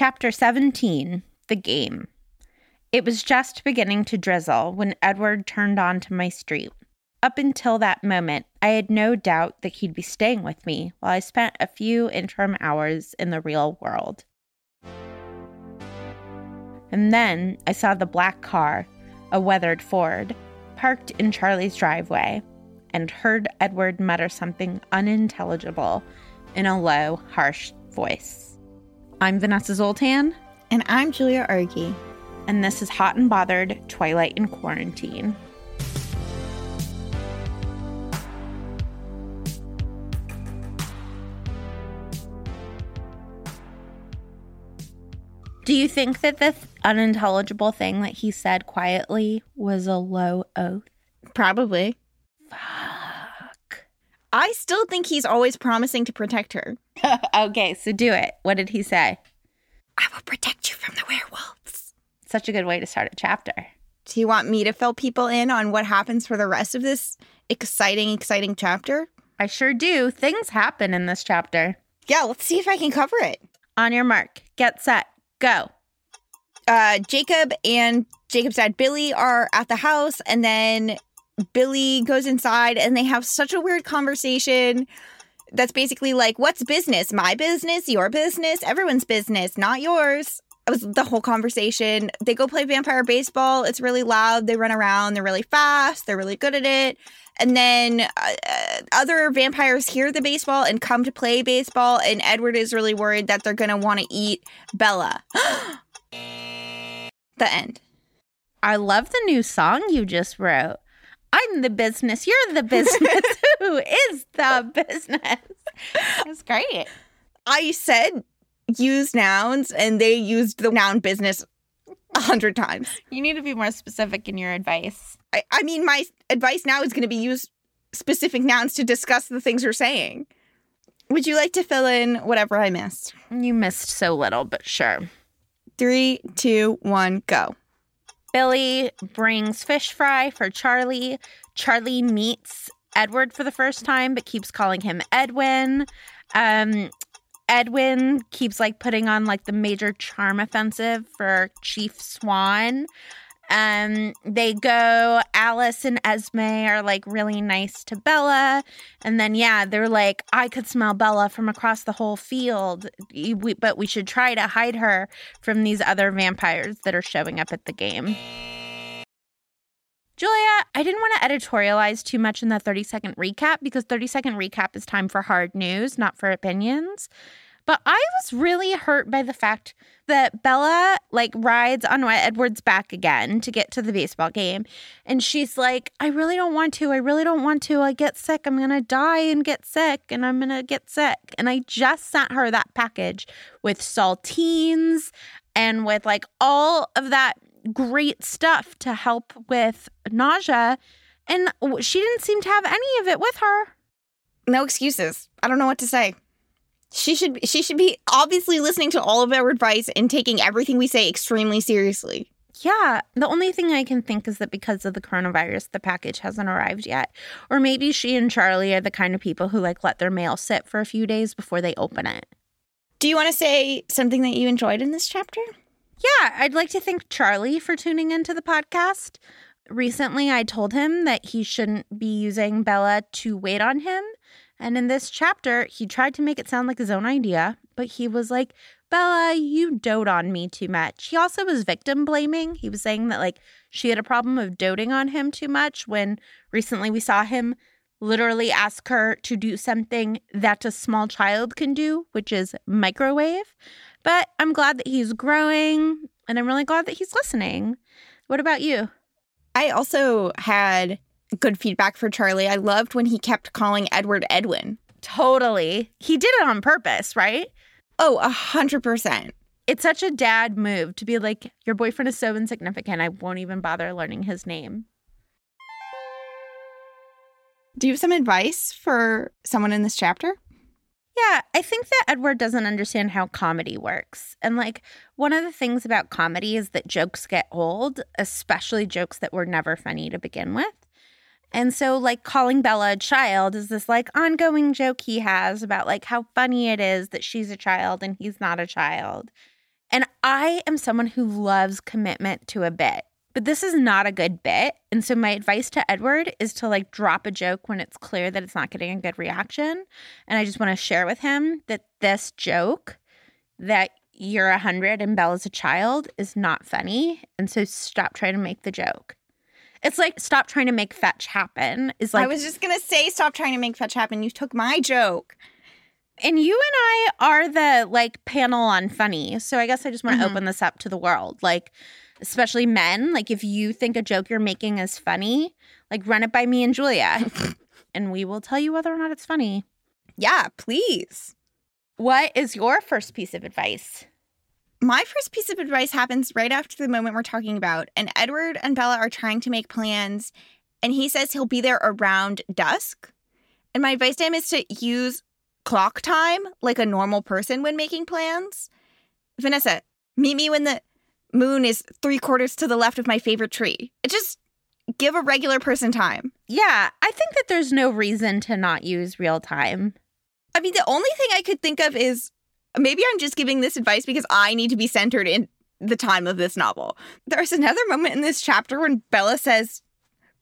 Chapter 17 The Game. It was just beginning to drizzle when Edward turned onto my street. Up until that moment, I had no doubt that he'd be staying with me while I spent a few interim hours in the real world. And then I saw the black car, a weathered Ford, parked in Charlie's driveway, and heard Edward mutter something unintelligible in a low, harsh voice. I'm Vanessa Zoltan, And I'm Julia Argy. and this is Hot and Bothered Twilight in Quarantine. Do you think that this unintelligible thing that he said quietly was a low oath? Probably. I still think he's always promising to protect her. okay, so do it. What did he say? I will protect you from the werewolves. Such a good way to start a chapter. Do you want me to fill people in on what happens for the rest of this exciting, exciting chapter? I sure do. Things happen in this chapter. Yeah, let's see if I can cover it. On your mark, get set, go. Uh, Jacob and Jacob's dad Billy are at the house, and then Billy goes inside and they have such a weird conversation that's basically like, What's business? My business? Your business? Everyone's business, not yours. It was the whole conversation. They go play vampire baseball. It's really loud. They run around. They're really fast. They're really good at it. And then uh, uh, other vampires hear the baseball and come to play baseball. And Edward is really worried that they're going to want to eat Bella. the end. I love the new song you just wrote. I'm the business, you're the business. Who is the business? It's great. I said use nouns and they used the noun business a hundred times. You need to be more specific in your advice. I, I mean, my advice now is going to be use specific nouns to discuss the things you're saying. Would you like to fill in whatever I missed? You missed so little, but sure. Three, two, one, go. Billy brings fish fry for Charlie. Charlie meets Edward for the first time, but keeps calling him Edwin. Um, Edwin keeps like putting on like the major charm offensive for Chief Swan. Um, they go, Alice and Esme are like really nice to Bella. And then, yeah, they're like, I could smell Bella from across the whole field, but we should try to hide her from these other vampires that are showing up at the game. Julia, I didn't want to editorialize too much in the 30 second recap because 30 second recap is time for hard news, not for opinions. But I was really hurt by the fact that Bella like rides on Edward's back again to get to the baseball game. And she's like, I really don't want to. I really don't want to. I get sick. I'm going to die and get sick and I'm going to get sick. And I just sent her that package with saltines and with like all of that great stuff to help with nausea. And she didn't seem to have any of it with her. No excuses. I don't know what to say. She should she should be obviously listening to all of our advice and taking everything we say extremely seriously. Yeah, the only thing I can think is that because of the coronavirus, the package hasn't arrived yet. Or maybe she and Charlie are the kind of people who like let their mail sit for a few days before they open it. Do you want to say something that you enjoyed in this chapter? Yeah, I'd like to thank Charlie for tuning into the podcast. Recently, I told him that he shouldn't be using Bella to wait on him. And in this chapter, he tried to make it sound like his own idea, but he was like, Bella, you dote on me too much. He also was victim blaming. He was saying that, like, she had a problem of doting on him too much when recently we saw him literally ask her to do something that a small child can do, which is microwave. But I'm glad that he's growing and I'm really glad that he's listening. What about you? I also had good feedback for Charlie. I loved when he kept calling Edward Edwin. Totally. He did it on purpose, right? Oh, a hundred percent. It's such a dad move to be like, your boyfriend is so insignificant, I won't even bother learning his name. Do you have some advice for someone in this chapter? Yeah, I think that Edward doesn't understand how comedy works. And like one of the things about comedy is that jokes get old, especially jokes that were never funny to begin with. And so like calling Bella a child is this like ongoing joke he has about like how funny it is that she's a child and he's not a child. And I am someone who loves commitment to a bit. But this is not a good bit. And so my advice to Edward is to like drop a joke when it's clear that it's not getting a good reaction. And I just want to share with him that this joke that you're a 100 and Bella's a child is not funny. And so stop trying to make the joke. It's like stop trying to make fetch happen. Is like I was just gonna say stop trying to make fetch happen. You took my joke. and you and I are the like panel on funny. So I guess I just want to Mhm. open this up to the world. Like especially men, like if you think a joke you're making is funny, like run it by me and Julia. and we will tell you whether or not it's funny. Yeah, please. What is your first piece of advice? My first piece of advice happens right after the moment we're talking about, and Edward and Bella are trying to make plans, and he says he'll be there around dusk. And my advice to him is to use clock time like a normal person when making plans. Vanessa, meet me when the moon is three quarters to the left of my favorite tree. It just give a regular person time. Yeah, I think that there's no reason to not use real time. I mean, the only thing I could think of is maybe I'm just giving this advice because I need to be centered in the time of this novel. There's another moment in this chapter when Bella says,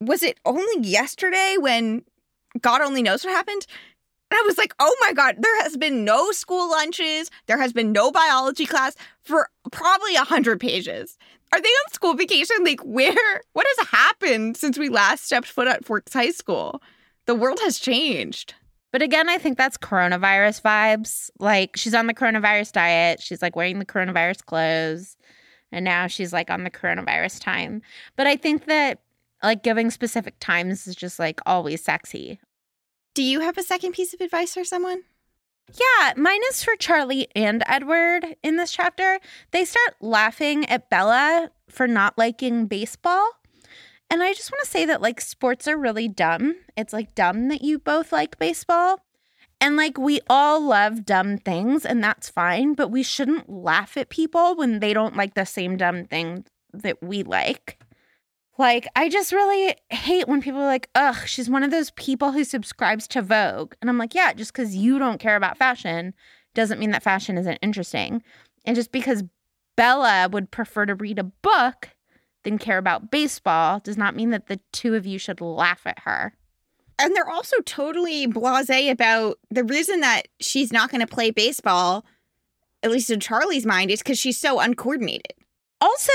Was it only yesterday when God only knows what happened? And I was like, oh my God, there has been no school lunches. There has been no biology class for probably a 100 pages. Are they on school vacation? Like, where? What has happened since we last stepped foot at Forks High School? The world has changed. But again, I think that's coronavirus vibes. Like she's on the coronavirus diet. She's like wearing the coronavirus clothes. And now she's like on the coronavirus time. But I think that like giving specific times is just like always sexy. Do you have a second piece of advice for someone? Yeah, mine is for Charlie and Edward in this chapter. They start laughing at Bella for not liking baseball. And I just want to say that like sports are really dumb. It's like dumb that you both like baseball. And like we all love dumb things and that's fine, but we shouldn't laugh at people when they don't like the same dumb thing that we like. Like, I just really hate when people are like, ugh, she's one of those people who subscribes to Vogue. And I'm like, yeah, just because you don't care about fashion doesn't mean that fashion isn't interesting. And just because Bella would prefer to read a book than care about baseball does not mean that the two of you should laugh at her. And they're also totally blase about the reason that she's not going to play baseball, at least in Charlie's mind, is because she's so uncoordinated. Also,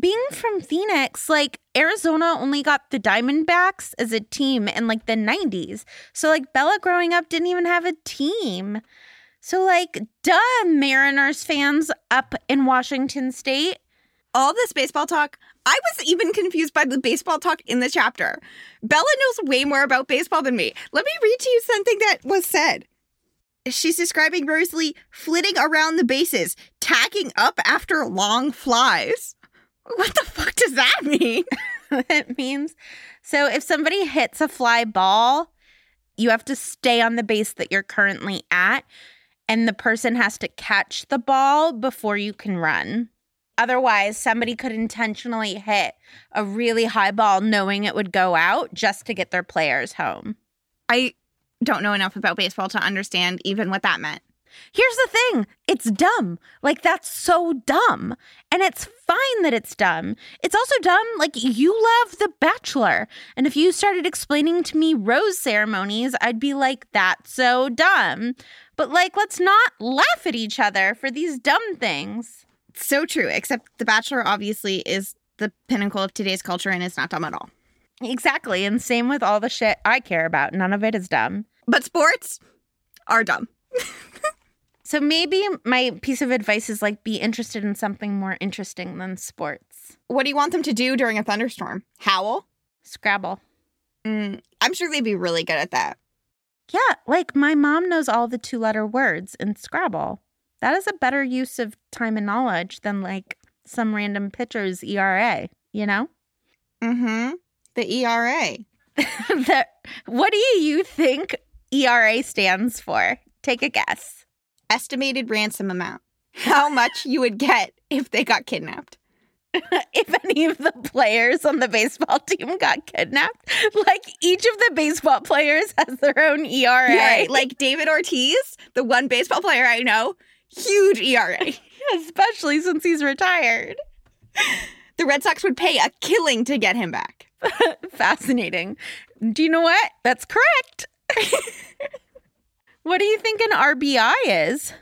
being from Phoenix, like Arizona only got the Diamondbacks as a team in like the 90s. So, like, Bella growing up didn't even have a team. So, like, duh, Mariners fans up in Washington State. All this baseball talk, I was even confused by the baseball talk in the chapter. Bella knows way more about baseball than me. Let me read to you something that was said. She's describing Rosalie flitting around the bases, tagging up after long flies. What the fuck does that mean? it means so if somebody hits a fly ball, you have to stay on the base that you're currently at, and the person has to catch the ball before you can run. Otherwise, somebody could intentionally hit a really high ball knowing it would go out just to get their players home. I don't know enough about baseball to understand even what that meant. Here's the thing it's dumb. Like, that's so dumb. And it's fine that it's dumb. It's also dumb. Like, you love The Bachelor. And if you started explaining to me rose ceremonies, I'd be like, that's so dumb. But, like, let's not laugh at each other for these dumb things. So true, except The Bachelor obviously is the pinnacle of today's culture and it's not dumb at all. Exactly. And same with all the shit I care about. None of it is dumb. But sports are dumb. So maybe my piece of advice is like be interested in something more interesting than sports. What do you want them to do during a thunderstorm? Howl? Scrabble. Mm, I'm sure they'd be really good at that. Yeah, like my mom knows all the two letter words in Scrabble. That is a better use of time and knowledge than like some random pitcher's ERA, you know? Mm-hmm. The ERA. the, what do you think ERA stands for? Take a guess. Estimated ransom amount. How much you would get if they got kidnapped. if any of the players on the baseball team got kidnapped, like each of the baseball players has their own ERA. Yeah, like David Ortiz, the one baseball player I know, huge ERA. Especially since he's retired. The Red Sox would pay a killing to get him back. Fascinating. Do you know what? That's correct. what do you think an RBI is?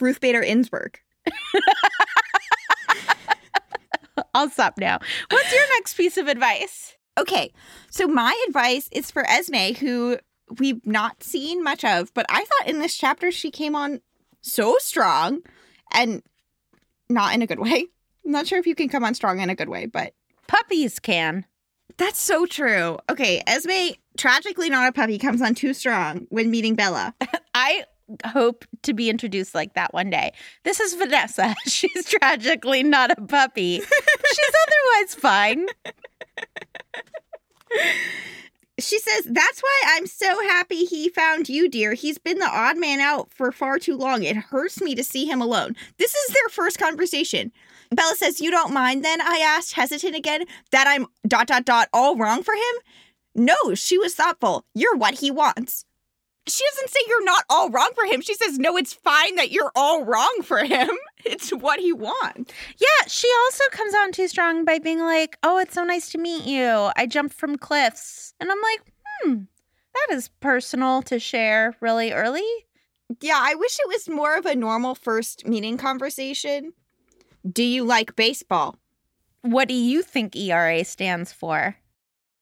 Ruth Bader Ginsburg. I'll stop now. What's your next piece of advice? Okay, so my advice is for Esme, who we've not seen much of, but I thought in this chapter she came on so strong and not in a good way. I'm not sure if you can come on strong in a good way, but puppies can. That's so true. Okay, Esme, tragically not a puppy, comes on too strong when meeting Bella. I hope to be introduced like that one day. This is Vanessa. She's tragically not a puppy. She's otherwise fine. She says, That's why I'm so happy he found you, dear. He's been the odd man out for far too long. It hurts me to see him alone. This is their first conversation. Bella says, You don't mind then? I asked, hesitant again, that I'm dot dot dot all wrong for him? No, she was thoughtful. You're what he wants she doesn't say you're not all wrong for him. She says, no, it's fine that you're all wrong for him. It's what he wants. Yeah, she also comes on too strong by being like, oh, it's so nice to meet you. I jumped from cliffs. And I'm like, hmm, that is personal to share really early. Yeah, I wish it was more of a normal first meeting conversation. Do you like baseball? What do you think ERA stands for?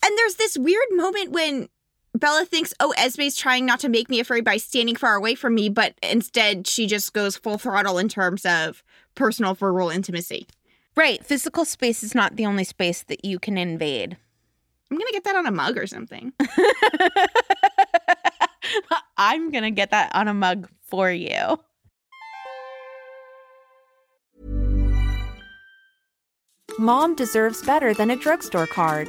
And there's this weird moment when Bella thinks, oh, Esme's trying not to make me afraid by standing far away from me, but instead she just goes full throttle in terms of personal verbal intimacy. Right. Physical space is not the only space that you can invade. I'm going to get that on a mug or something. I'm going to get that on a mug for you. Mom deserves better than a drugstore card.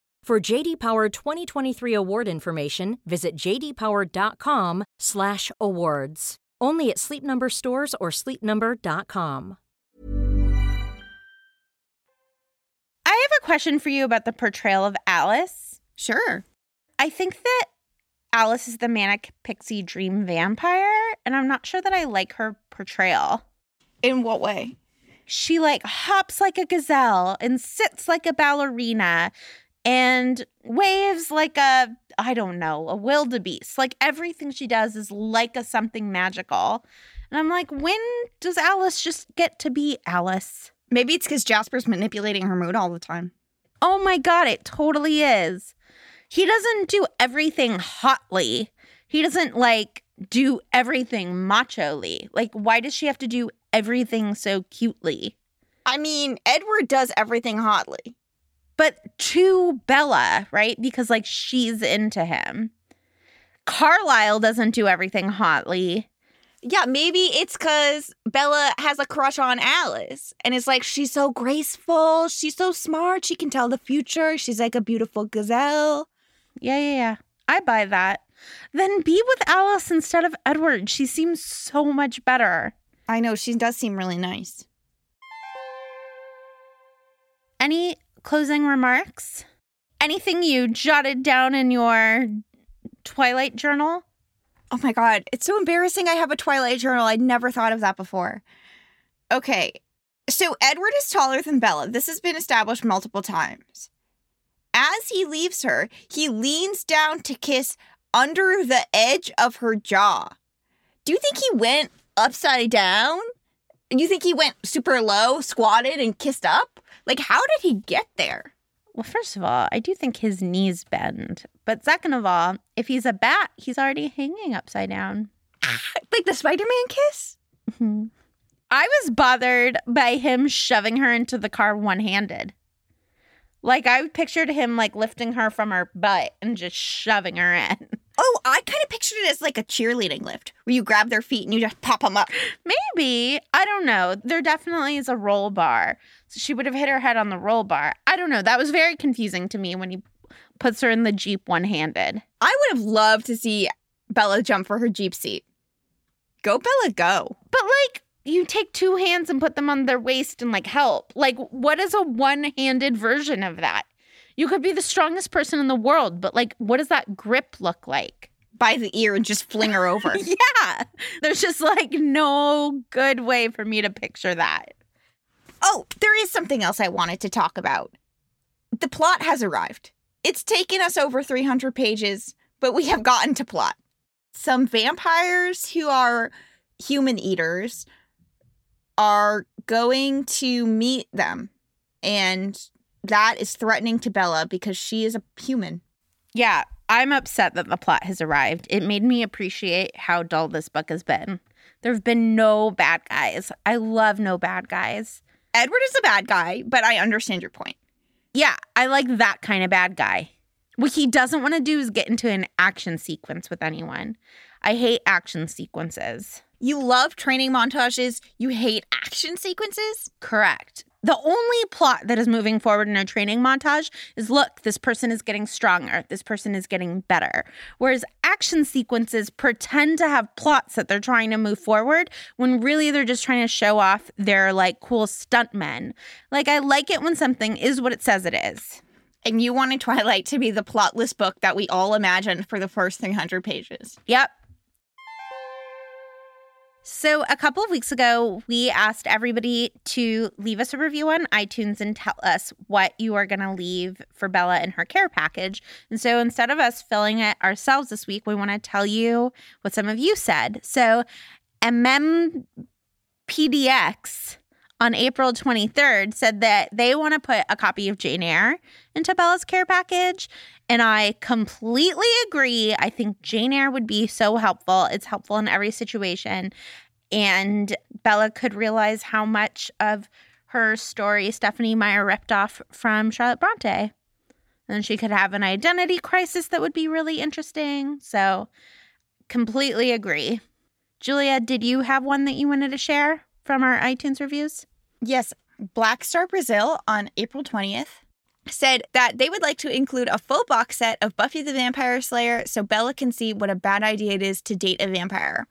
For JD Power 2023 award information, visit jdpower.com/awards. Only at Sleep Number stores or sleepnumber.com. I have a question for you about the portrayal of Alice. Sure. I think that Alice is the manic pixie dream vampire, and I'm not sure that I like her portrayal. In what way? She like hops like a gazelle and sits like a ballerina and waves like a I don't know, a wildebeest. Like everything she does is like a something magical. And I'm like, when does Alice just get to be Alice? Maybe it's because Jasper's manipulating her mood all the time. Oh my God, it totally is. He doesn't do everything hotly. He doesn't like do everything macholy. Like, why does she have to do everything so cutely? I mean, Edward does everything hotly. But to Bella, right? Because like she's into him. Carlisle doesn't do everything hotly. Yeah, maybe it's because Bella has a crush on Alice and it's like she's so graceful, she's so smart, she can tell the future, she's like a beautiful gazelle. Yeah, yeah, yeah. I buy that. Then be with Alice instead of Edward. She seems so much better. I know, she does seem really nice. Any closing remarks? Anything you jotted down in your Twilight journal? Oh my God, it's so embarrassing. I have a Twilight journal. I'd never thought of that before. Okay, so Edward is taller than Bella. This has been established multiple times. As he leaves her, he leans down to kiss under the edge of her jaw. Do you think he went upside down? You think he went super low, squatted, and kissed up? Like, how did he get there? Well, first of all, I do think his knees bend. But second of all, if he's a bat, he's already hanging upside down. like the Spider Man kiss? Mm-hmm. I was bothered by him shoving her into the car one handed. Like I pictured him like lifting her from her butt and just shoving her in. Oh, I kind of pictured it as like a cheerleading lift where you grab their feet and you just pop them up. Maybe. I don't know. There definitely is a roll bar. So she would have hit her head on the roll bar. I don't know. That was very confusing to me when he puts her in the Jeep one handed. I would have loved to see Bella jump for her Jeep seat. Go, Bella, go. But like, you take two hands and put them on their waist and like help. Like, what is a one handed version of that? You could be the strongest person in the world, but like, what does that grip look like? By the ear and just fling her over. yeah. There's just like no good way for me to picture that. Oh, there is something else I wanted to talk about. The plot has arrived. It's taken us over 300 pages, but we have gotten to plot. Some vampires who are human eaters are going to meet them and that is threatening to Bella because she is a human. Yeah, I'm upset that the plot has arrived. It made me appreciate how dull this book has been. There have been no bad guys. I love no bad guys. Edward is a bad guy, but I understand your point. Yeah, I like that kind of bad guy. What he doesn't want to do is get into an action sequence with anyone. I hate action sequences. You love training montages, you hate action sequences? Correct. The only plot that is moving forward in a training montage is look, this person is getting stronger, this person is getting better. Whereas action sequences pretend to have plots that they're trying to move forward when really they're just trying to show off their like cool stuntmen. Like, I like it when something is what it says it is. And you wanted Twilight to be the plotless book that we all imagined for the first 300 pages. Yep. So, a couple of weeks ago, we asked everybody to leave us a review on iTunes and tell us what you are going to leave for Bella in her care package. And so, instead of us filling it ourselves this week, we want to tell you what some of you said. So, MMPDX on April 23rd said that they want to put a copy of Jane Eyre into Bella's care package. And I completely agree. I think Jane Eyre would be so helpful. It's helpful in every situation. And Bella could realize how much of her story Stephenie Meyer ripped off from Charlotte Bronte. And she could have an identity crisis that would be really interesting. So, completely agree. Julia, did you have one that you wanted to share from our iTunes reviews? Yes, Black Star Brazil on April 20th said that they would like to include a full box set of Buffy the Vampire Slayer so Bella can see what a bad idea it is to date a vampire.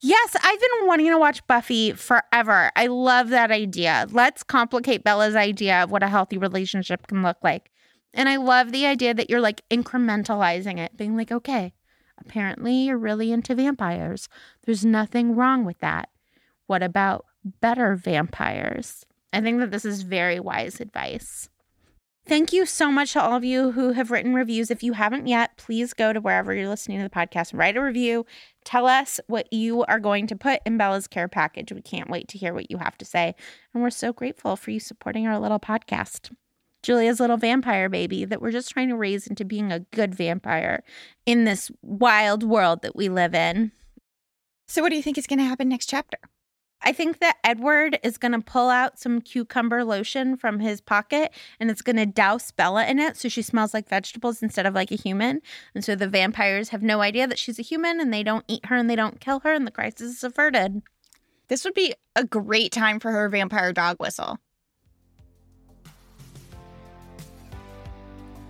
Yes, I've been wanting to watch Buffy forever. I love that idea. Let's complicate Bella's idea of what a healthy relationship can look like. And I love the idea that you're like incrementalizing it, being like, okay, apparently you're really into vampires. There's nothing wrong with that. What about better vampires. I think that this is very wise advice. Thank you so much to all of you who have written reviews. If you haven't yet, please go to wherever you're listening to the podcast write a review. Tell us what you are going to put in Bella's care package. We can't wait to hear what you have to say. And we're so grateful for you supporting our little podcast. Julia's little vampire baby that we're just trying to raise into being a good vampire in this wild world that we live in. So, what do you think is going to happen next chapter? I think that Edward is going to pull out some cucumber lotion from his pocket and it's going to douse Bella in it so she smells like vegetables instead of like a human. And so the vampires have no idea that she's a human and they don't eat her and they don't kill her and the crisis is averted. This would be a great time for her vampire dog whistle.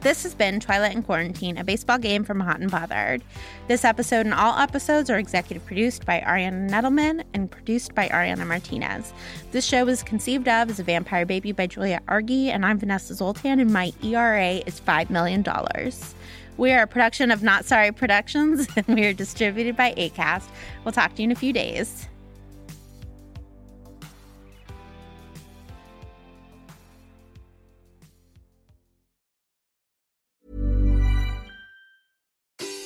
This has been Twilight in Quarantine, a baseball game from Hot and Bothered. This episode and all episodes are executive produced by Ariana Nedelman and produced by Ariana Martinez. This show was conceived of as a vampire baby by Julia Argy, and I'm Vanessa Zoltan, and my ERA is $5 million. We are a production of Not Sorry Productions, and we are distributed by ACAST. We'll talk to you in a few days.